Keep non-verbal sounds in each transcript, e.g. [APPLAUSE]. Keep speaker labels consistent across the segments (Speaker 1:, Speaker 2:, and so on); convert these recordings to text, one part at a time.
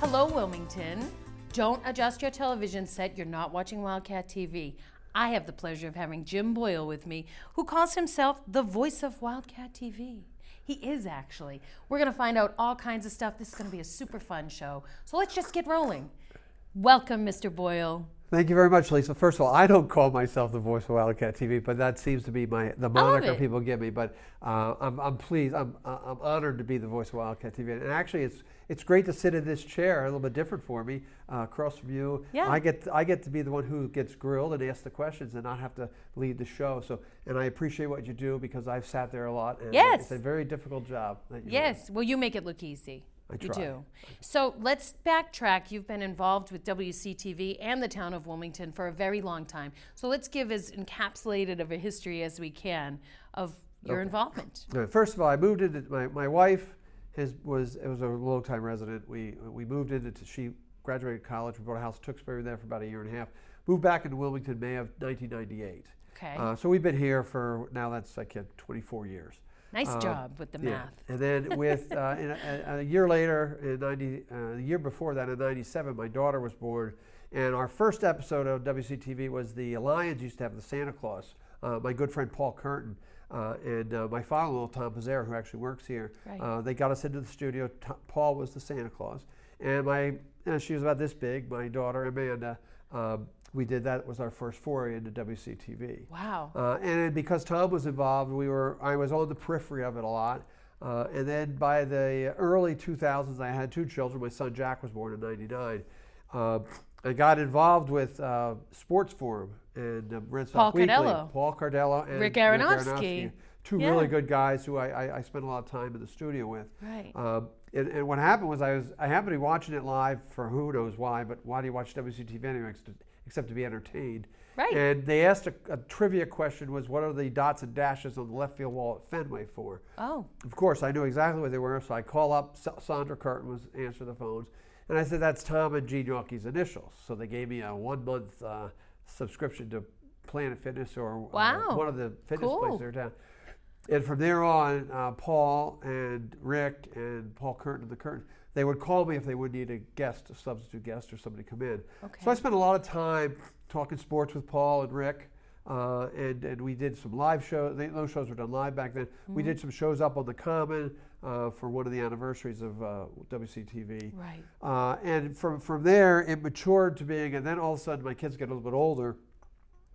Speaker 1: Hello, Wilmington. Don't adjust your television set. You're not watching Wildcat TV. I have the pleasure of having Jim Boyle with me, who calls himself the voice of Wildcat TV. He is actually. We're going to find out all kinds of stuff. This is going to be a super fun show. So let's just get rolling. Welcome, Mr. Boyle.
Speaker 2: Thank you very much, Lisa. First of all, I don't call myself the voice of Wildcat TV, but that seems to be my the moniker people give me. But uh, I'm, I'm pleased. I'm, I'm honored to be the voice of Wildcat TV. And actually, it's it's great to sit in this chair, a little bit different for me, uh, across from you.
Speaker 1: Yeah.
Speaker 2: I get I get to be the one who gets grilled and ask the questions, and not have to lead the show. So, and I appreciate what you do because I've sat there a lot. And
Speaker 1: Yes.
Speaker 2: it's a very difficult job. that you do.
Speaker 1: Yes, well, you make it look easy.
Speaker 2: I
Speaker 1: You
Speaker 2: try.
Speaker 1: do. So let's backtrack. You've been involved with WCTV and the town of Wilmington for a very long time. So let's give as encapsulated of a history as we can of your involvement.
Speaker 2: Uh, First of all, I moved into my, my wife has was it was a long time resident. We we moved into she graduated college. We bought a house in Tewksbury there for about a year and a half. Moved back into Wilmington May of 1998.
Speaker 1: Okay.
Speaker 2: Uh, so we've been here for now that's like uh, 24 years.
Speaker 1: Nice job with the
Speaker 2: Yeah.
Speaker 1: math.
Speaker 2: And then with uh, [LAUGHS] in a, a year later, in 90, uh, the year before that, in 97, my daughter was born. And our first episode of WCTV was the Lions used to have the Santa Claus. Uh, my good friend Paul Curtin uh, and uh, my father-in-law Tom Pizzera, who actually works here,
Speaker 1: Right.
Speaker 2: uh, they got us into the studio. T- Paul was the Santa Claus, and my uh, she was about this big. My daughter Amanda. Um, we did that It was our first foray into WCTV.
Speaker 1: Wow.
Speaker 2: Uh, and because Tom was involved, we were I was on the periphery of it a lot. Uh, and then by the early 2000s, I had two children. My son Jack was born in '99. Uh, I got involved with uh, Sports Forum and uh, Red Sox
Speaker 1: Paul
Speaker 2: Weekly.
Speaker 1: Cardello.
Speaker 2: Paul Cardello and
Speaker 1: Rick Aronofsky.
Speaker 2: two
Speaker 1: Yeah.
Speaker 2: really good guys who I, I, I spent a lot of time in the studio with.
Speaker 1: Right.
Speaker 2: Um, and, and what happened was I was I happened to be watching it live for who knows why, but why do you watch WCTV anyway except, to be entertained?
Speaker 1: Right.
Speaker 2: And they asked a, a trivia question was what are the dots and dashes on the left field wall at Fenway for?
Speaker 1: Oh,
Speaker 2: Of course, I knew exactly what they were, so I call up. Sa- Sandra Curtin was answer the phones, and I said that's Tom and Jean Yawkey's initials. So they gave me a one month uh, subscription to Planet Fitness or uh,
Speaker 1: Wow.
Speaker 2: one of the fitness
Speaker 1: Cool.
Speaker 2: places there down. And from there on, uh, Paul and Rick and Paul Curtin of the Curtin, they would call me if they would need a guest, a substitute guest, or somebody to come in.
Speaker 1: Okay.
Speaker 2: So I spent a lot of time talking sports with Paul and Rick, uh, and and we did some live shows. They, those shows were done live back then. We did some shows up on the Common uh, for one of the anniversaries of uh, WCTV.
Speaker 1: right.
Speaker 2: Uh, and from from there, it matured to being, and then all of a sudden, my kids get a little bit older,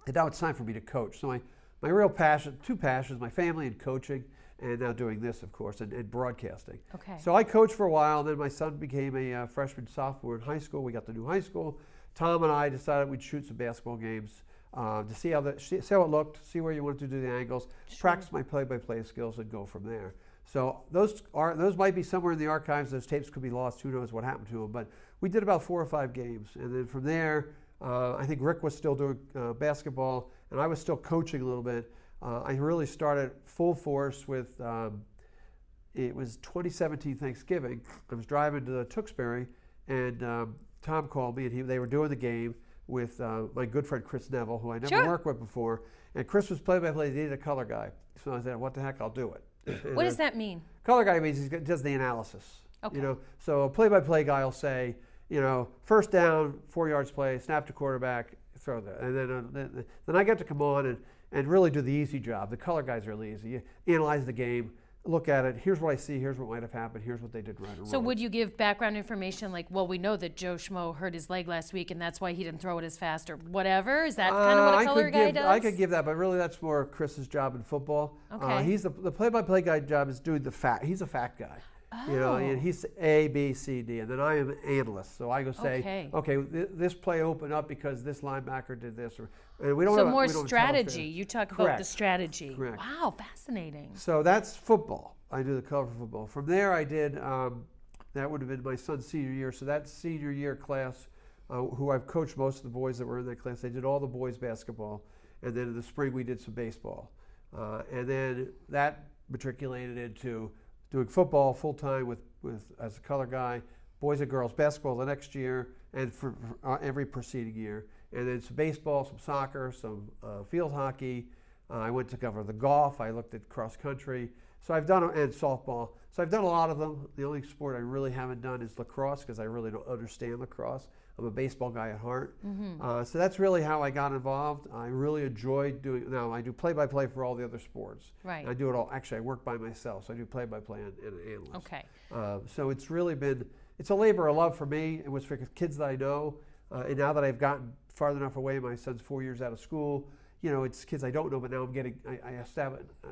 Speaker 2: and now it's time for me to coach. So my, my real passion, two passions, my family and coaching, and now doing this, of course, and, and broadcasting.
Speaker 1: Okay.
Speaker 2: So I coached for a while, and then my son became a uh, freshman, sophomore in high school. We got the new high school. Tom and I decided we'd shoot some basketball games uh, to see how the see see how it looked, see where you wanted to do the angles, practice my play-by-play skills, and go from there. So those are those might be somewhere in the archives. Those tapes could be lost. Who knows what happened to them? But we did about four or five games, and then from there, uh, I think Rick was still doing uh, basketball, and I was still coaching a little bit. Uh, I really started full force with. Um, it was 2017 Thanksgiving. I was driving to Tewksbury, and um, Tom called me, and he, they were doing the game with uh, my good friend Chris Neville, who I never
Speaker 1: Sure.
Speaker 2: worked with before. And Chris was play-by-play. They needed a color guy, so I said, "What the heck? I'll do it." [CLEARS THROAT]
Speaker 1: What does that mean?
Speaker 2: Color guy means he does the analysis.
Speaker 1: Okay.
Speaker 2: You know, so a play-by-play guy will say, you know, first down, four yards play, snap to quarterback, throw that, and then uh, then, then I get to come on and and really do the easy job. The color guys are really easy. You analyze the game, look at it. Here's what I see. Here's what might have happened. Here's what they did right or
Speaker 1: So
Speaker 2: wrong.
Speaker 1: would you give background information like, well, we know that Joe Schmo hurt his leg last week and that's why he didn't throw it as fast or whatever? Is that kind of
Speaker 2: Uh,
Speaker 1: what a
Speaker 2: I
Speaker 1: color guy
Speaker 2: give,
Speaker 1: does?
Speaker 2: I could give that, but really that's more Chris's job in football. Uh,
Speaker 1: Okay.
Speaker 2: he's the, the play-by-play guy job is doing the fat. He's a fat guy. You know,
Speaker 1: Oh.
Speaker 2: and he's A, B, C, D, and then I am an analyst. So I go say,
Speaker 1: Okay.
Speaker 2: okay, th- this play opened up because this linebacker did this, or and we don't.
Speaker 1: so
Speaker 2: have,
Speaker 1: more
Speaker 2: don't
Speaker 1: strategy. You talk about the strategy.
Speaker 2: Correct.
Speaker 1: Wow, fascinating.
Speaker 2: So that's football. I do the for football. From there, I did. Um, that would have been my son's senior year. So that senior year class, uh, who I've coached most of the boys that were in that class, they did all the boys basketball, and then in the spring we did some baseball, uh, and then that matriculated into doing football full time with, with as a color guy, boys and girls basketball the next year, and for, for uh, every preceding year, and then some baseball, some soccer, some uh, field hockey. Uh, I went to cover the golf. I looked at cross country. So I've done and softball. So I've done a lot of them. The only sport I really haven't done is lacrosse because I really don't understand lacrosse. I'm a baseball guy at heart.
Speaker 1: Mm-hmm.
Speaker 2: Uh, so that's really how I got involved. I really enjoy doing. Now I do play-by-play for all the other sports.
Speaker 1: Right.
Speaker 2: I do it all. Actually, I work by myself, so I do play-by-play and, and analyst.
Speaker 1: Okay.
Speaker 2: Uh, so it's really been it's a labor of love for me. It was for kids that I know, uh, and now that I've gotten far enough away, my son's four years out of school. You know, it's kids I don't know, but now I'm getting I, I establish a,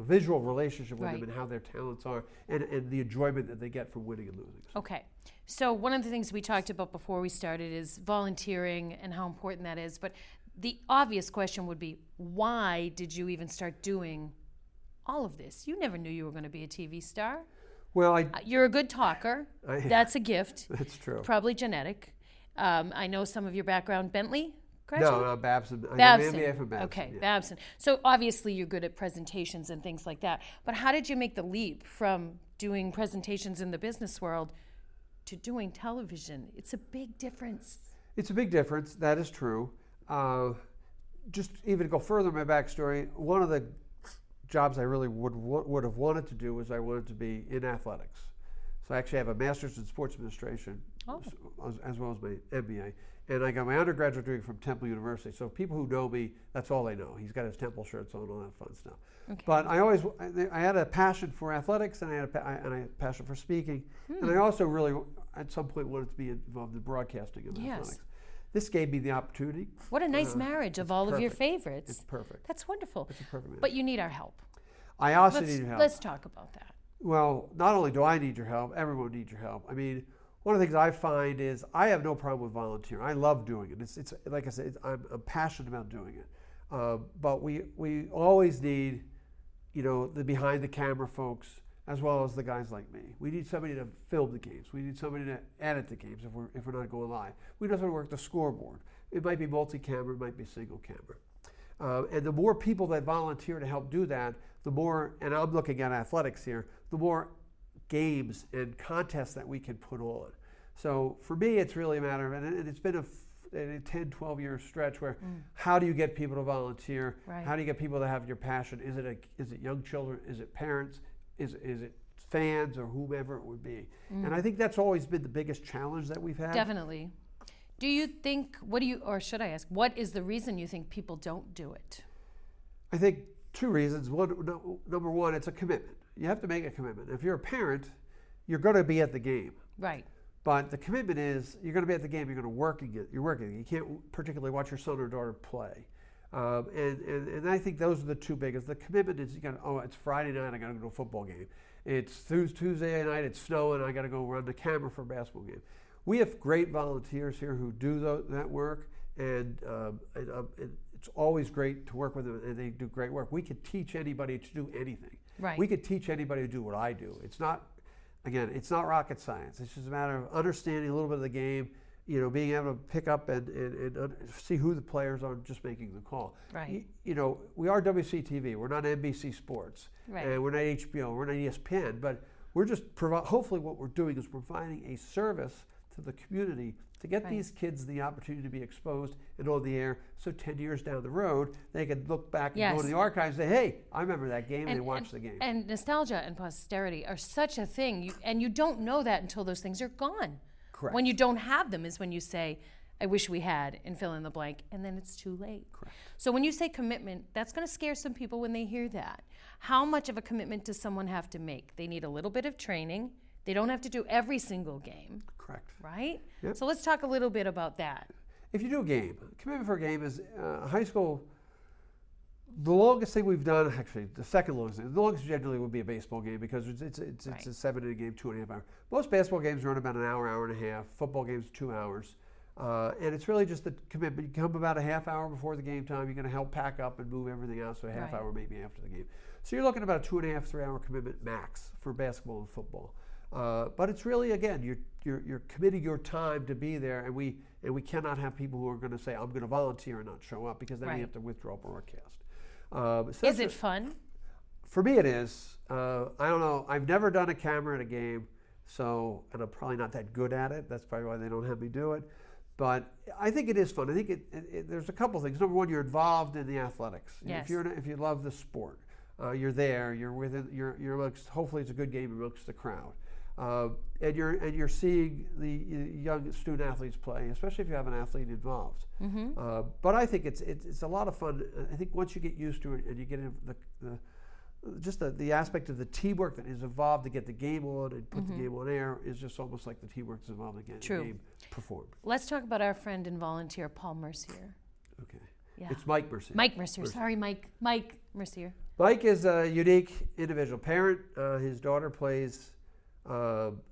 Speaker 2: a visual relationship with
Speaker 1: Right.
Speaker 2: them and how their talents are, and, and the enjoyment that they get from winning and losing.
Speaker 1: Okay. So one of the things we talked about before we started is volunteering and how important that is. But the obvious question would be, why did you even start doing all of this? You never knew you were going to be a TV star.
Speaker 2: Well, I
Speaker 1: Uh, You're a good talker.
Speaker 2: I-
Speaker 1: That's a gift. [LAUGHS]
Speaker 2: that's true.
Speaker 1: Probably genetic. Um, I know some of your background. Bentley.
Speaker 2: No,
Speaker 1: graduate?
Speaker 2: no, Babson.
Speaker 1: Babson.
Speaker 2: an MBA from Babson.
Speaker 1: Okay,
Speaker 2: yeah.
Speaker 1: Babson. So obviously you're good at presentations and things like that. But how did you make the leap from doing presentations in the business world to doing television? It's a big difference.
Speaker 2: It's a big difference. That is true. Uh, just even to go further in my backstory, one of the jobs I really would would have wanted to do was I wanted to be in athletics. So I actually have a master's in sports administration,
Speaker 1: Oh.
Speaker 2: as, as well as my MBA, and I got my undergraduate degree from Temple University. So people who know me, that's all they know. He's got his Temple shirts on, all that fun stuff.
Speaker 1: Okay.
Speaker 2: But I always I, I had a passion for athletics, and I had a, and I had a passion for speaking, and
Speaker 1: Hmm.
Speaker 2: I also really at some point wanted to be involved in broadcasting of
Speaker 1: Yes.
Speaker 2: athletics. This gave me the opportunity.
Speaker 1: What a nice
Speaker 2: Uh,
Speaker 1: marriage of all of your
Speaker 2: perfect.
Speaker 1: favorites.
Speaker 2: It's perfect.
Speaker 1: That's wonderful.
Speaker 2: It's a perfect match.
Speaker 1: But you need our help.
Speaker 2: I also
Speaker 1: Let's,
Speaker 2: need your help.
Speaker 1: let's talk about that.
Speaker 2: Well, not only do I need your help, everyone needs your help. I mean, one of the things I find is I have no problem with volunteering. I love doing it. It's, it's like I said, I'm, I'm passionate about doing it. Uh, but we we always need, you know, the behind the camera folks as well as the guys like me. We need somebody to film the games. We need somebody to edit the games if we're if we're not going live. We need somebody to work the scoreboard. It might be multi-camera, it might be single camera. Uh, and the more people that volunteer to help do that, the more, and I'm looking at athletics here, the more games and contests that we can put on. So for me, it's really a matter of, and it- it's been a, a 10, 12 year stretch where mm. how do you get people to volunteer?
Speaker 1: Right.
Speaker 2: How do you get people to have your passion? Is it, a, is it young children? Is it parents? Is, is it fans or whomever it would be? And I mm. think that's always been the biggest challenge that we've had.
Speaker 1: Definitely. Do you think, what do you, or should I ask, what is the reason you think people don't do it?
Speaker 2: I think two reasons. One, no, number one, it's a commitment. You have to make a commitment. If you're a parent, you're going to be at the game.
Speaker 1: Right.
Speaker 2: But the commitment is you're going to be at the game. You're going to work. You're working. You can't particularly watch your son or daughter play. Um, and, and, and I think those are the two biggest. The commitment is you got oh it's Friday night. I got to go to a football game. It's Tuesday night. It's snowing. I got to go run the camera for a basketball game. We have great volunteers here who do tho- that work, and, um, and, um, and it's always great to work with them, and they do great work. We could teach anybody to do anything.
Speaker 1: Right.
Speaker 2: We could teach anybody to do what I do. It's not, again, it's not rocket science. It's just a matter of understanding a little bit of the game, you know, being able to pick up and, and, and see who the players are, just making the call.
Speaker 1: Right.
Speaker 2: You, you know, we are WCTV. We're not NBC Sports.
Speaker 1: Right.
Speaker 2: And we're not HBO. We're not ESPN. But we're just, provi- hopefully, what we're doing is providing a service to the community to get
Speaker 1: Right.
Speaker 2: these kids the opportunity to be exposed and on the air so 10 years down the road they could look back and go
Speaker 1: Yes.
Speaker 2: to the archives and say hey i remember that game and,
Speaker 1: And,
Speaker 2: they watched
Speaker 1: and-
Speaker 2: the game
Speaker 1: And nostalgia and posterity are such a thing, you, and you don't know that until those things are gone.
Speaker 2: Correct.
Speaker 1: When you don't have them is when you say, "I wish we had," and fill in the blank, and then it's too late.
Speaker 2: Correct.
Speaker 1: So when you say commitment, that's going to scare some people when they hear that. How much of a commitment does someone have to make? They need a little bit of training. They don't have to do every single game,
Speaker 2: correct
Speaker 1: right?
Speaker 2: Yep.
Speaker 1: So let's talk a little bit about that.
Speaker 2: if you do a game commitment for a game is uh, high school the longest thing we've done actually the second longest thing the longest generally would be a baseball game because it's it's, it's,
Speaker 1: Right.
Speaker 2: it's a seven inning game two and a half hour most basketball games run about an hour hour and a half football games two hours uh, and it's really just the commitment. You come about a half hour before the game time. You're going to help pack up and move everything out, so a half
Speaker 1: Right.
Speaker 2: hour maybe after the game. So you're looking at about a two and a half, three hour commitment max for basketball and football. Uh, but it's really again, you're, you're you're committing your time to be there, and we and we cannot have people who are going to say I'm going to volunteer and not show up because then
Speaker 1: Right.
Speaker 2: we have to withdraw broadcast. Um, so
Speaker 1: Is it
Speaker 2: a-
Speaker 1: fun?
Speaker 2: for me, it is. Uh, I don't know. I've never done a camera in a game, so and I'm probably not that good at it. That's probably why they don't have me do it. But I think it is fun. I think it, it, it- there's a couple things. Number one, you're involved in the athletics.
Speaker 1: Yes.
Speaker 2: If you're in a- if you love the sport, Uh, you're there. You're within. You're, you're amongst. Hopefully, it's a good game amongst the crowd. Uh, and you're and you're seeing the young student athletes play, especially if you have an athlete involved.
Speaker 1: Mm-hmm.
Speaker 2: Uh, but I think it's, it's it's a lot of fun. I think once you get used to it and you get into the, the just the, the aspect of the teamwork that is involved to get the game on and put
Speaker 1: Mhm.
Speaker 2: the game on air is just almost like the teamwork involved get
Speaker 1: True.
Speaker 2: the game performed.
Speaker 1: Let's talk about our friend and volunteer, Paul Mercier.
Speaker 2: Okay.
Speaker 1: Yeah.
Speaker 2: It's Mike Mercier.
Speaker 1: Mike Mercier.
Speaker 2: Mercier.
Speaker 1: Sorry, Mike. Mike Mercier.
Speaker 2: Mike is a unique individual parent. Uh, his daughter plays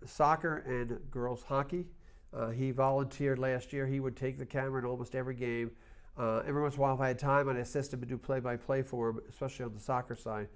Speaker 2: soccer and girls hockey. Uh, he volunteered last year. He would take the camera in almost every game. Uh, every once in a while, if I had time, I'd assist him and do play-by-play for him, especially on the soccer side.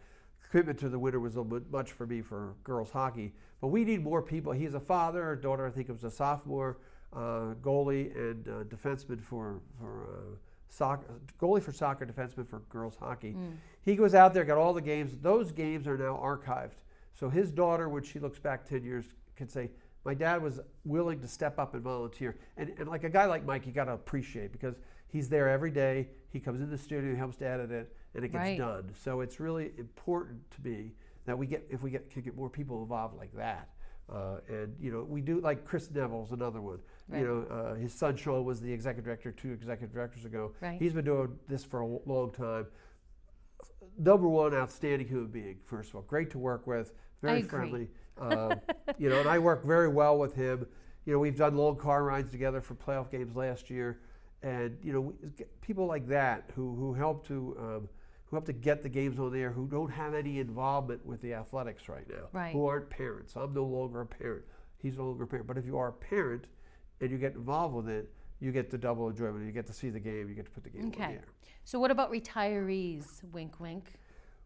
Speaker 2: Commitment to the winter was a little bit much for me for girls hockey, but we need more people. He's a father. Our daughter, I think, it was a sophomore uh, goalie and uh, defenseman for for uh, soccer. Goalie for soccer, defenseman for girls hockey.
Speaker 1: Mm.
Speaker 2: He goes out there, got all the games. Those games are now archived. So his daughter, when she looks back 10 years, can say, My dad was willing to step up and volunteer. And, and like a guy like Mike, you got to appreciate because he's there every day. He comes in the studio, he helps to edit it, and it gets
Speaker 1: Right.
Speaker 2: done. So it's really important to me that we get, if we get, can get more people involved like that. Uh, and, you know, we do, like Chris Neville's another one.
Speaker 1: Right.
Speaker 2: You know, uh, his son Sean was the executive director two executive directors ago.
Speaker 1: Right.
Speaker 2: He's been doing this for a long time. Number one, outstanding human being. First of all, great to work with, very friendly. Um, [LAUGHS] you know, and I work very well with him. You know, we've done long car rides together for playoff games last year, and you know, we, people like that who who help to um, who help to get the games on there, who don't have any involvement with the athletics right now,
Speaker 1: Right.
Speaker 2: who aren't parents. I'm no longer a parent. He's no longer a parent. But if you are a parent and you get involved with it, you get the double enjoyment. You get to see the game. You get to put the game on the
Speaker 1: Okay.
Speaker 2: air.
Speaker 1: So what about retirees? Wink, wink.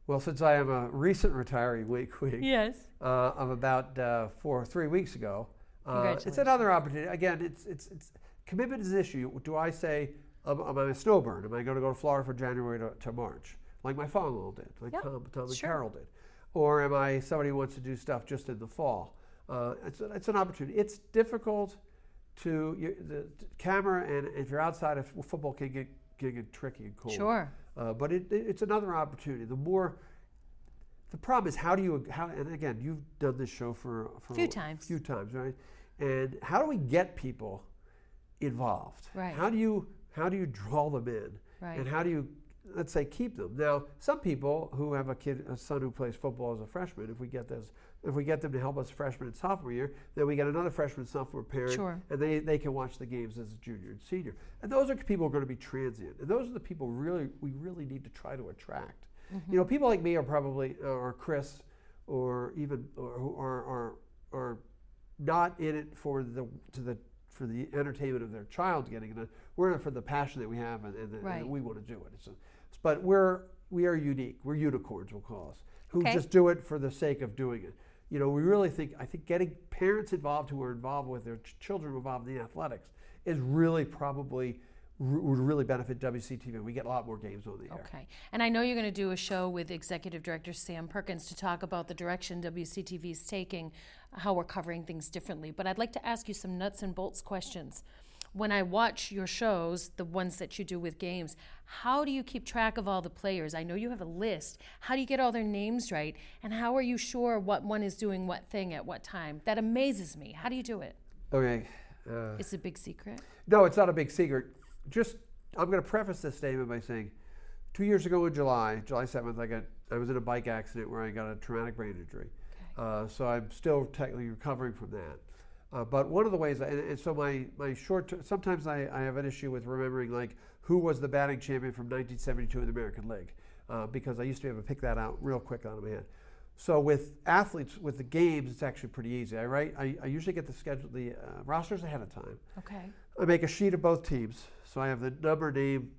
Speaker 2: Well, since I am a recent retiree, week wink,
Speaker 1: Yes.
Speaker 2: uh, of about uh, four, three weeks ago, uh, it's another opportunity. Again, it's, it's, it's commitment is an issue. Do I say I'm, I'm a snowbird? Am I going to go to Florida from January to, to March, like my father-in-law did, like
Speaker 1: Yep,
Speaker 2: Tom, Tom and
Speaker 1: sure.
Speaker 2: Carol did, or am I somebody who wants to do stuff just in the fall? Uh, it's, it's an opportunity. It's difficult to you, the, camera, and if you're outside of football, can get can get tricky and cold.
Speaker 1: Sure.
Speaker 2: Uh, but it, it- it's another opportunity. The more, the problem is how do you how and again you've done this show for for
Speaker 1: Few times.
Speaker 2: few times, right? And how do we get people involved?
Speaker 1: Right.
Speaker 2: How do you how do you draw them in?
Speaker 1: Right.
Speaker 2: And how do you let's say keep them? Now, some people who have a kid, a son who plays football as a freshman, if we get this, if we get them to help us freshman and sophomore year, then we get another freshman and sophomore parent,
Speaker 1: Sure.
Speaker 2: and they, they can watch the games as a junior and senior. And those are people who are going to be transient, and those are the people really we really need to try to attract.
Speaker 1: Mm-hmm.
Speaker 2: You know, people like me are probably or Chris, or even or who are are are not in it for the to the for the entertainment of their child getting it. We're in it for the passion that we have and, and, and
Speaker 1: Right.
Speaker 2: we want to do it. A, but we're we are unique. We're unicorns, we'll call us, who
Speaker 1: Okay.
Speaker 2: just do it for the sake of doing it. You know, we really think I think getting parents involved who are involved with their ch- children involved in the athletics is really probably would really benefit WCTV. We get a lot more games on the air.
Speaker 1: Okay. And I know you're going to do a show with Executive Director Sam Perkins to talk about the direction WCTV is taking, how we're covering things differently. But I'd like to ask you some nuts and bolts questions. When I watch your shows, the ones that you do with games, how do you keep track of all the players? I know you have a list. How do you get all their names right? And how are you sure what one is doing what thing at what time? That amazes me. How do you do it?
Speaker 2: Okay. Uh,
Speaker 1: It's a big secret.
Speaker 2: No, it's not a big secret. Just I'm going to preface this statement by saying, two years ago in July, July 7th, I got I was in a bike accident where I got a traumatic brain injury. Uh, so I'm still technically recovering from that. Uh, but one of the ways, and, and so my my short, ter- sometimes I, I have an issue with remembering like who was the batting champion from 1972 in the American League, uh, because I used to be able to pick that out real quick out of my head. So with athletes, with the games, it's actually pretty easy. I write, I, I usually get the schedule, the uh, rosters ahead of time.
Speaker 1: Okay.
Speaker 2: I make a sheet of both teams, so I have the number, name,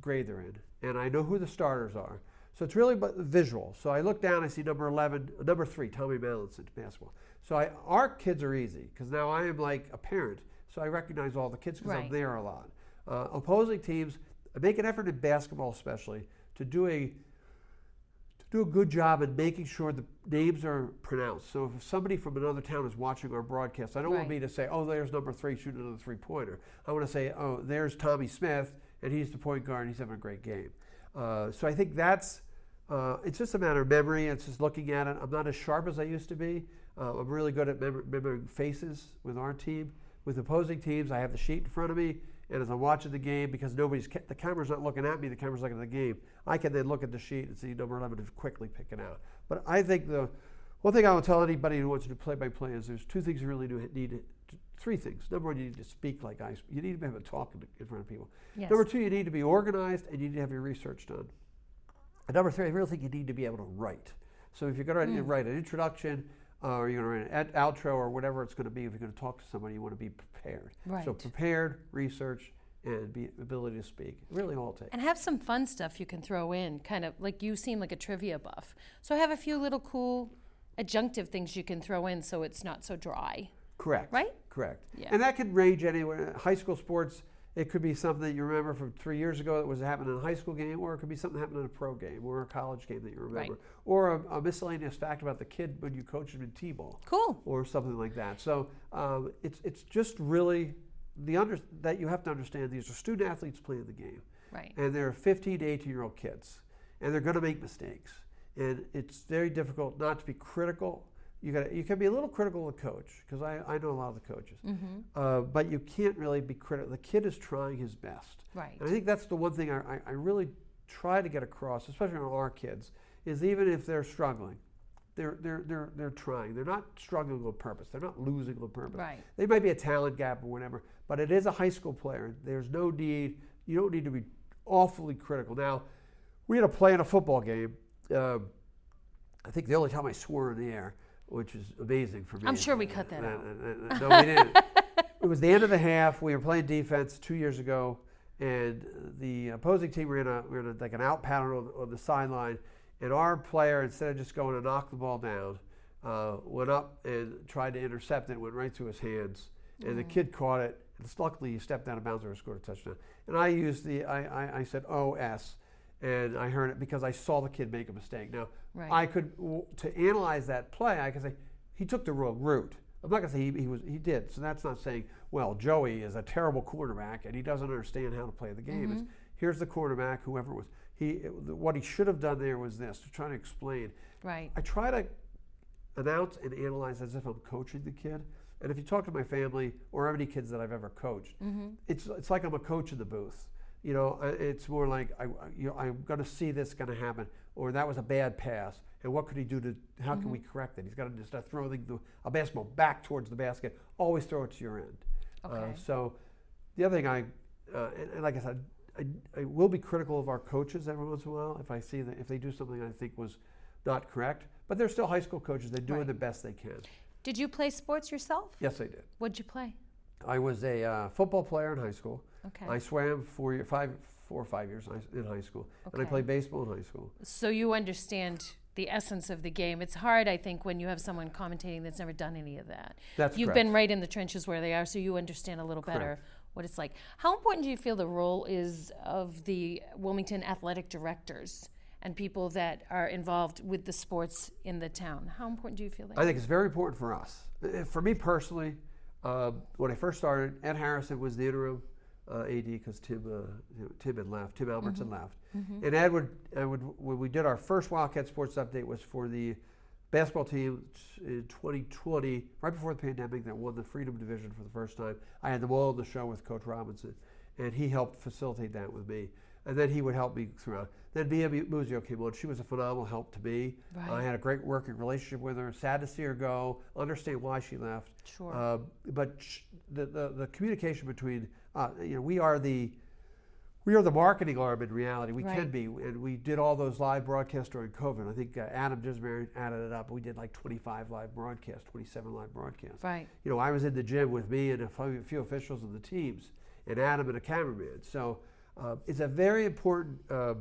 Speaker 2: grade they're in, and I know who the starters are. So it's really but visual. So I look down, I see number 11, uh, number three, Tommy Mallinson, basketball. So I, our kids are easy because now I am like a parent, so I recognize all the kids because I'm there a lot. Uh, opposing teams, I make an effort in basketball especially to do a to do a good job in making sure the names are pronounced. So if somebody from another town is watching our broadcast, I don't want me to say, "Oh, there's number three shooting another three-pointer." I want to say, "Oh, there's Tommy Smith, and he's the point guard, and he's having a great game." Uh, so I think that's uh, it's just a matter of memory. It's just looking at it. I'm not as sharp as I used to be. Uh, I'm really good at mem- remembering faces with our team. With opposing teams, I have the sheet in front of me, and as I'm watching the game, because nobody's ca- the camera's not looking at me, the camera's looking at the game. I can then look at the sheet and see number 11 and quickly pick it out. But I think the one thing I would tell anybody who wants to do play-by-play is there's two things you really do need. To, three things. Number one, you need to speak like I. You need to be able to talk in front of people.
Speaker 1: Yes.
Speaker 2: Number two, you need to be organized and you need to have your research done. And number three, I really think you need to be able to write. So if you're going to write an introduction, uh, or you're going to write an outro, or whatever it's going to be, if you're going to talk to somebody, you want to be prepared.
Speaker 1: Right.
Speaker 2: So prepared, research, and be ability to speak. Really, all it takes.
Speaker 1: And have some fun stuff you can throw in, kind of like you seem like a trivia buff. So have a few little cool adjunctive things you can throw in so it's not so dry.
Speaker 2: Correct.
Speaker 1: Right?
Speaker 2: Correct.
Speaker 1: Yeah.
Speaker 2: And that could range anywhere. High school sports, it could be something that you remember from three years ago that was happening in a high school game, or it could be something that happened in a pro game or a college game that you remember,
Speaker 1: Right.
Speaker 2: or a, a miscellaneous fact about the kid when you coached him in t-ball.
Speaker 1: Cool.
Speaker 2: or something like that. So um, it's it's just really the under that you have to understand. These are student athletes playing the game,
Speaker 1: Right.
Speaker 2: and they're 15 to 18 year old kids, and they're going to make mistakes, and it's very difficult not to be critical. You got you can be a little critical of the coach because I, I know a lot of the coaches,
Speaker 1: Mm-hmm.
Speaker 2: uh, but you can't really be critical. The kid is trying his best.
Speaker 1: Right.
Speaker 2: And I think that's the one thing I, I, I really try to get across, especially on our kids, is even if they're struggling, they're, they're, they're, they're trying. They're not struggling on purpose. They're not losing on purpose.
Speaker 1: Right.
Speaker 2: They might be a talent gap or whatever, but it is a high school player. There's no need, you don't need to be awfully critical. Now, we had a play in a football game. Um, I think the only time I swore in the air, which is amazing for me.
Speaker 1: I'm sure we cut that
Speaker 2: Uh,
Speaker 1: out.
Speaker 2: uh, uh, no, we didn't. [LAUGHS] it was the end of the half. We were playing defense two years ago, and the opposing team were in a in a, like an out pattern on, on the sideline, and our player instead of just going to knock the ball down, uh, went up and tried to intercept it. Went right through his hands, and the kid caught it. And luckily, he stepped out of bounds or scored a touchdown. And I used the I, I, I said OS, and I heard it because I saw the kid make a mistake. Now
Speaker 1: Right.
Speaker 2: I could to analyze that play. I could say he took the wrong route. I'm not going to say he, he was he did. So that's not saying well Joey is a terrible quarterback and he doesn't understand how to play the game. It's, mm-hmm. here's the quarterback, whoever it was. He what he should have done there was this to try to explain.
Speaker 1: Right.
Speaker 2: I try to announce and analyze as if I'm coaching the kid. And if you talk to my family or any kids that I've ever coached, mm-hmm. it's it's like I'm a coach in the booth. You know, it's more like I, you know, I'm going to see this going to happen, or that was a bad pass, and what could he do to? How can we correct it? He's got to just start throwing the, a basketball back towards the basket. Always throw it to your end. Uh,
Speaker 1: Okay.
Speaker 2: so, the other thing I, uh, and, and like I said, I, I will be critical of our coaches every once in a while if I see that if they do something I think was not correct. But they're still high school coaches. They're doing
Speaker 1: Right.
Speaker 2: the best they can.
Speaker 1: Did you play sports yourself?
Speaker 2: Yes, I did.
Speaker 1: What'd you play?
Speaker 2: I was a uh, football player in high school.
Speaker 1: Okay.
Speaker 2: I swam four, year, five, four or five years in high school, and I played baseball in high school.
Speaker 1: So you understand the essence of the game. It's hard, I think, when you have someone commentating that's never done any of that.
Speaker 2: That's
Speaker 1: You've
Speaker 2: correct.
Speaker 1: been right in the trenches where they are, so you understand a little better what it's like. How important do you feel the role is of the Wilmington athletic directors and people that are involved with the sports in the town? How important do you feel that?
Speaker 2: I think it's very important for us. Uh, For me personally, um, when I first started, Ed Harrison was the interim uh, AD because Tim uh, Tim had left, Tim Albertson left, and Ed would, Ed would when we did our first Wildcat Sports Update was for the basketball team in 2020, right before the pandemic, that won the Freedom Division for the first time. I had them all on the show with Coach Robinson, and he helped facilitate that with me. And then he would help me throughout. Then Mia Muzio came on. She was a phenomenal help to me. I had a great working relationship with her. Sad to see her go. Understand why she left.
Speaker 1: Sure.
Speaker 2: Uh, but sh- the, the the communication between uh, you know we are the we are the marketing arm in reality. We can be, and we did all those live broadcasts during COVID. I think uh, Adam Disbury added it up. We did like 25 live broadcasts, 27 live broadcasts.
Speaker 1: right.
Speaker 2: You know, I was in the gym with me and a few, few officials of the teams, and Adam and a cameraman. So uh, it's a very important uh,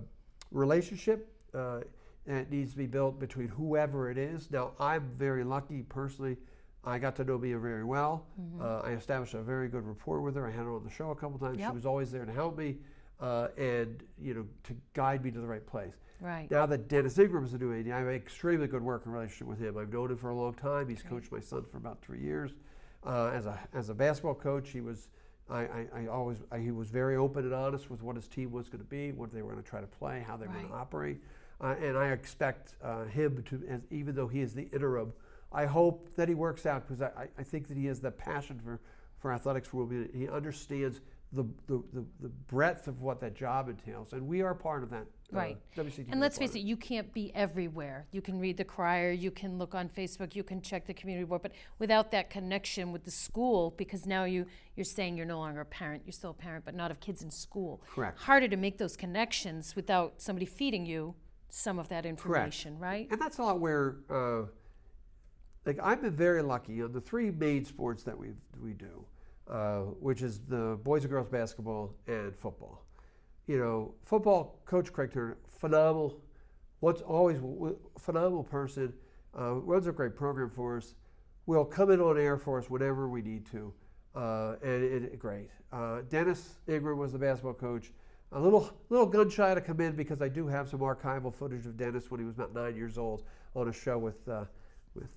Speaker 2: relationship. Uh, and it needs to be built between whoever it is. Now, I'm very lucky personally. I got to know Mia very well. Uh, I established a very good rapport with her. I had her on the show a couple times.
Speaker 1: Yep.
Speaker 2: She was always there to help me uh, and you know to guide me to the right place.
Speaker 1: Right.
Speaker 2: Now that Dennis Ingram is the new AD, I have an extremely good working relationship with him. I've known him for a long time. He's coached my son for about three years. Uh, as a as a basketball coach, he was I, I, I always I, he was very open and honest with what his team was going to be, what they were going to try to play, how they were going to operate, uh, and I expect uh, him to, as, even though he is the interim, I hope that he works out because I, I- think that he has the passion for, for athletics for women. He understands the, the, the, the breadth of what that job entails, and we are part of that. Uh,
Speaker 1: Right.
Speaker 2: WCTV
Speaker 1: And let's face it, you can't be everywhere. You can read the crier, you can look on Facebook, you can check the community board, but without that connection with the school, because now you you're saying you're no longer a parent, you're still a parent, but not of kids in school.
Speaker 2: Correct.
Speaker 1: Harder to make those connections without somebody feeding you some of that information, right?
Speaker 2: And that's a lot where, uh, like, I've been very lucky on the three main sports that we we do, uh, which is the boys and girls basketball and football. You know, football coach Craig Turner, phenomenal. What's always phenomenal person, uh, runs a great program for us. Will come in on air for us whenever we need to, uh, and it, great. Uh, Dennis Ingram was the basketball coach. A little little gun shy to come in because I do have some archival footage of Dennis when he was about nine years old on a show with uh, with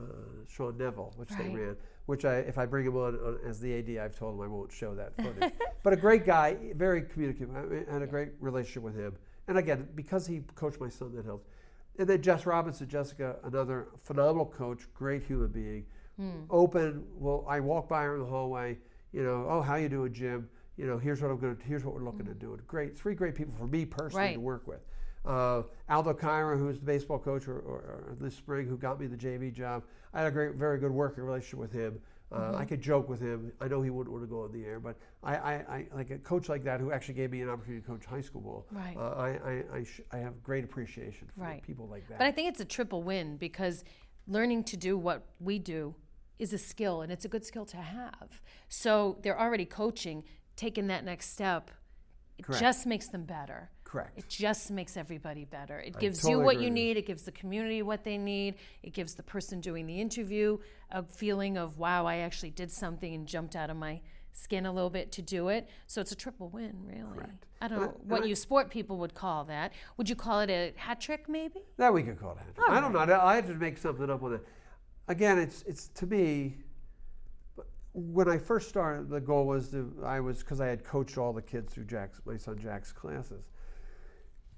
Speaker 2: uh, Sean Neville, which they ran. Which I, if I bring him on, on as the AD, I've told him I won't show that footage. [LAUGHS] but a great guy, very communicative. I had a great relationship with him. And again, because he coached my son, that helped. And then Jess Robinson, Jessica, another phenomenal coach, great human being, open. Well, I walk by her in the hallway. You know, oh, how you doing, Jim? You know, here's what I'm going to. Here's what we're looking to do. Great, three great people for me personally
Speaker 1: Right.
Speaker 2: to work with. Uh, Aldo Kyra, who's the baseball coach or, or, or this spring, who got me the JV job. I had a great, very good working relationship with him. Uh, I could joke with him. I know he wouldn't want to go on the air, but I, I, I like a coach like that who actually gave me an opportunity to coach high school ball.
Speaker 1: Right.
Speaker 2: Uh, I, I, I, sh- I have great appreciation for
Speaker 1: Right.
Speaker 2: people like that.
Speaker 1: But I think it's a triple win because learning to do what we do is a skill and it's a good skill to have. So they're already coaching, taking that next step. It
Speaker 2: Correct.
Speaker 1: just makes them better.
Speaker 2: Correct.
Speaker 1: It just makes everybody better. It
Speaker 2: I
Speaker 1: gives
Speaker 2: totally
Speaker 1: you what you need, it gives the community what they need, it gives the person doing the interview a feeling of, wow, I actually did something and jumped out of my skin a little bit to do it. So it's a triple win, really.
Speaker 2: Correct.
Speaker 1: I don't know what you sport people would call that. Would you call it a hat trick, maybe?
Speaker 2: That we could call it. I don't know. I had to make something up with it. Again, it's it's to me. When I first started, the goal was to I was because I had coached all the kids through Jack's my son Jack's classes.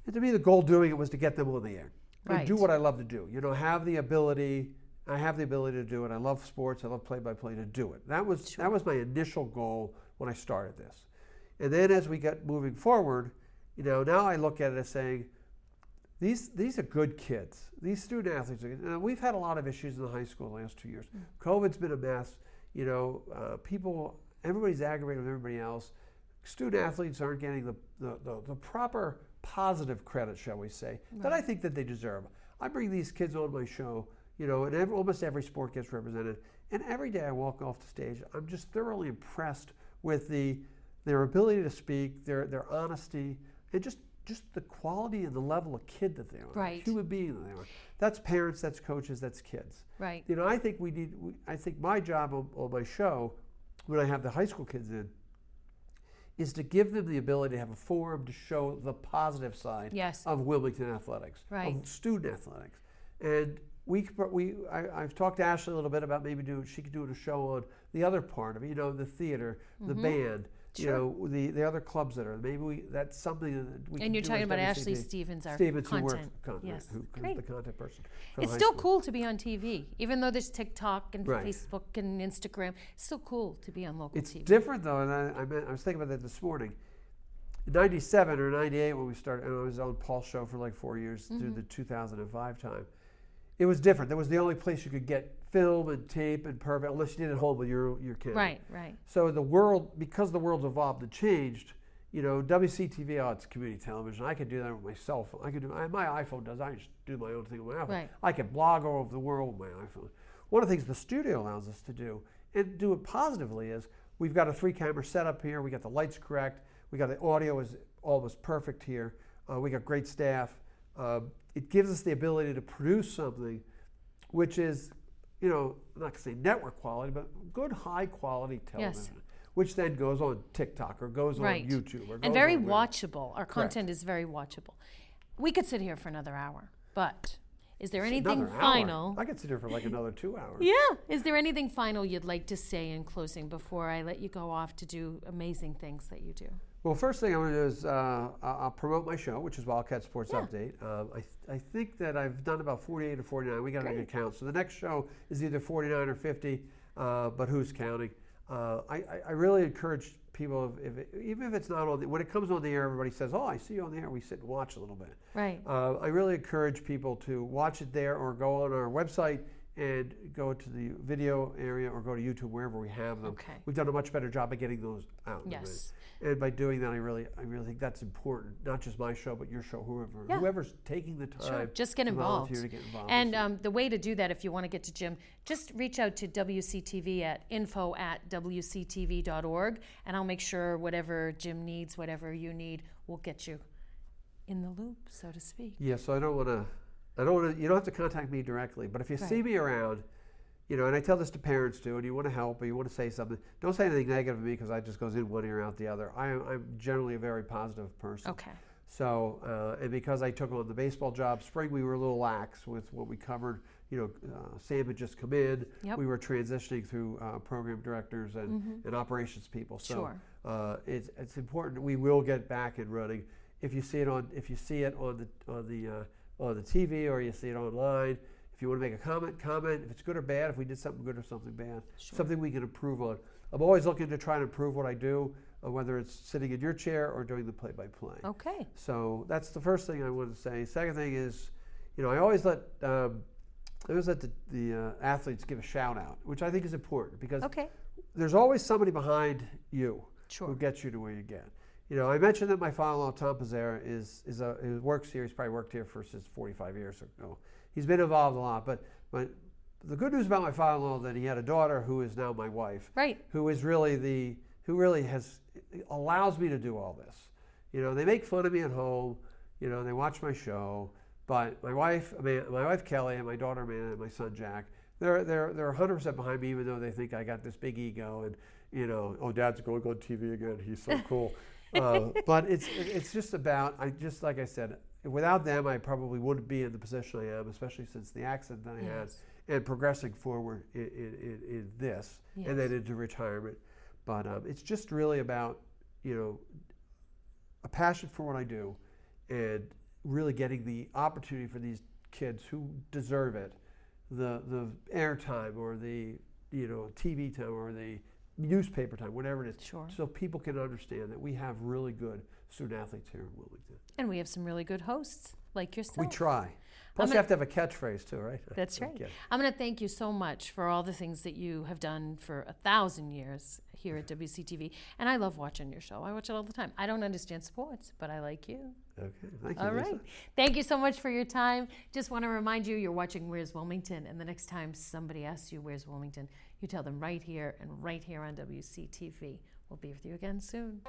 Speaker 2: And to me, the goal doing it was to get them on the air and do what I love to do. You know, have the ability. I have the ability to do it. I love sports. I love play by play to do it. That was that was my initial goal when I started this. And then as we got moving forward, you know, now I look at it as saying, these these are good kids. These student athletes. Are, now, we've had a lot of issues in the high school the last two years. COVID's been a mess. You know, uh, people, everybody's aggravated with everybody else. Student athletes aren't getting the, the, the, the proper positive credit, shall we say, that I think that they deserve. I bring these kids on my show, you know, and every, almost every sport gets represented. And every day I walk off the stage, I'm just thoroughly impressed with the their ability to speak, their their honesty, and just just the quality and the level of kid that they are,
Speaker 1: Right.
Speaker 2: human being that they are. That's parents, that's coaches, that's kids.
Speaker 1: Right.
Speaker 2: You know, I think we need. We, I think my job on, on my show, when I have the high school kids in, is to give them the ability to have a forum to show the positive side
Speaker 1: Yes.
Speaker 2: of Wilmington athletics,
Speaker 1: Right.
Speaker 2: of student athletics, and we we I, I've talked to Ashley a little bit about maybe doing she could do a show on the other part of it, you know, the theater, the mm-hmm. band. You.
Speaker 1: Sure.
Speaker 2: know the, the other clubs that are maybe we that's something that we can
Speaker 1: And you're talking about Ashley
Speaker 2: WCT.
Speaker 1: Stevens, our
Speaker 2: Stevens, who works
Speaker 1: content. yes.
Speaker 2: who,
Speaker 1: Great.
Speaker 2: the content person.
Speaker 1: It's still
Speaker 2: school.
Speaker 1: cool to be on TV, even though there's TikTok and
Speaker 2: Right.
Speaker 1: Facebook and Instagram. It's still cool to be on local
Speaker 2: It's
Speaker 1: TV.
Speaker 2: different though, and I, I, meant, I was thinking about that this morning. In '97 or '98 when we started, and I was on Paul's show for like four years through
Speaker 1: Mm-hmm.
Speaker 2: the 2005 time. It was different. That was the only place you could get film and tape and perfect, unless you did it at home with your your camera.
Speaker 1: Right, right.
Speaker 2: So the world, because the world's evolved and changed, you know, WCTV, oh, it's community television. I can do that with my cell phone. I can do. I, my iPhone does. I just do my own thing with my iPhone.
Speaker 1: Right.
Speaker 2: I can blog all over the world with my iPhone. One of the things the studio allows us to do and do it positively is we've got a three-camera setup here. We got the lights correct. We got the audio is almost perfect here. Uh, we got great staff. Uh, it gives us the ability to produce something which is, you know, I'm not going to say network quality, but good high quality television, which then goes on TikTok or goes
Speaker 1: Right.
Speaker 2: on YouTube or goes
Speaker 1: And very watchable. Our content is very watchable. We could sit here for another hour, but Is there anything final?
Speaker 2: I could sit here for like another two hours.
Speaker 1: Yeah. Is there anything final you'd like to say in closing before I let you go off to do amazing things that you do?
Speaker 2: Well, first thing I want to do is uh, I'll promote my show, which is Wildcat Sports
Speaker 1: Yeah.
Speaker 2: Update. Um, I, th- I think that I've done about 48 or 49. We got a
Speaker 1: Great.
Speaker 2: good count. So the next show is either 49 or 50, uh, but who's counting? Uh, I, I, I really encourage people, if, if it, even if it's not on the, when it comes on the air, everybody says, "Oh, I see you on the air." We sit and watch a little bit.
Speaker 1: Right.
Speaker 2: Uh, I really encourage people to watch it there or go on our website and go to the video area or go to YouTube wherever we have them.
Speaker 1: Okay.
Speaker 2: We've done a much better job of getting those out.
Speaker 1: Yes.
Speaker 2: And by doing that, I really, I really think that's important. Not just my show, but your show. Whoever,
Speaker 1: Yeah.
Speaker 2: whoever's taking the time.
Speaker 1: Sure. Just get involved.
Speaker 2: volunteer to get involved.
Speaker 1: And um, the way to do that, if you want to get to Jim, just reach out to WCTV at info at WCTV.org, and I'll make sure whatever Jim needs, whatever you need, we'll get you in the loop, so to speak.
Speaker 2: Yeah, so I don't want to. I don't want to. You don't have to contact me directly, but if you see me around, you know, and I tell this to parents too, and you want to help or you want to say something, don't say anything negative to me because I just goes in one ear out the other. I, I'm generally a very positive person.
Speaker 1: Okay.
Speaker 2: So, uh, and because I took on the baseball job, spring we were a little lax with what we covered. You know, uh, Sam had just come in.
Speaker 1: Yep.
Speaker 2: We were transitioning through uh, program directors and, and operations people. So
Speaker 1: Sure.
Speaker 2: uh, it's, it's important. We will get back in running. If you see it on, if you see it on the on the uh, on the TV or you see it online, if you want to make a comment, comment. If it's good or bad, if we did something good or something bad,
Speaker 1: Sure.
Speaker 2: something we can improve on. I'm always looking to try and improve what I do, uh, whether it's sitting in your chair or doing the play-by-play.
Speaker 1: Okay.
Speaker 2: So that's the first thing I want to say. Second thing is, you know, I always let um, I always let the, the uh, athletes give a shout out, which I think is important because
Speaker 1: Okay.
Speaker 2: there's always somebody behind you
Speaker 1: Sure.
Speaker 2: who gets you to where you get. You know, I mentioned that my father-in-law Tom Pizzera is is a works here. He's probably worked here for since 45 years or ago. He's been involved a lot, but but the good news about my father-in-law is that he had a daughter who is now my wife
Speaker 1: Right.
Speaker 2: who is really the who really has allows me to do all this. You know, they make fun of me at home. You know, they watch my show, but my wife, my wife Kelly, and my daughter Amanda, and my son Jack, they're they're they're 100 percent behind me, even though they think I got this big ego and you know, oh, Dad's going on TV again. He's so [LAUGHS] cool. Uh, but it's it's just about I just like I said. Without them, I probably wouldn't be in the position I am, especially since the accident that I had and progressing forward in, in, in, this and then into retirement. But um, it's just really about, you know, a passion for what I do and really getting the opportunity for these kids who deserve it, the, the airtime or the, you know, TV time or the newspaper time, whatever it is.
Speaker 1: Sure.
Speaker 2: So people can understand that we have really good student athletes here in Wilmington.
Speaker 1: And we have some really good hosts like yourself.
Speaker 2: We try. Plus, you
Speaker 1: gonna-
Speaker 2: have to have a catchphrase too, right? [LAUGHS]
Speaker 1: That's [LAUGHS] right.
Speaker 2: kidding.
Speaker 1: I'm going to thank you so much for all the things that you have done for a thousand years here at WCTV. And I love watching your show. I watch it all the time. I don't understand sports, but I like you.
Speaker 2: Okay, thank you.
Speaker 1: All
Speaker 2: Lisa.
Speaker 1: right. Thank you so much for your time. Just want to remind you you're watching Where's Wilmington. And the next time somebody asks you Where's Wilmington, you tell them right here and right here on WCTV. We'll be with you again soon.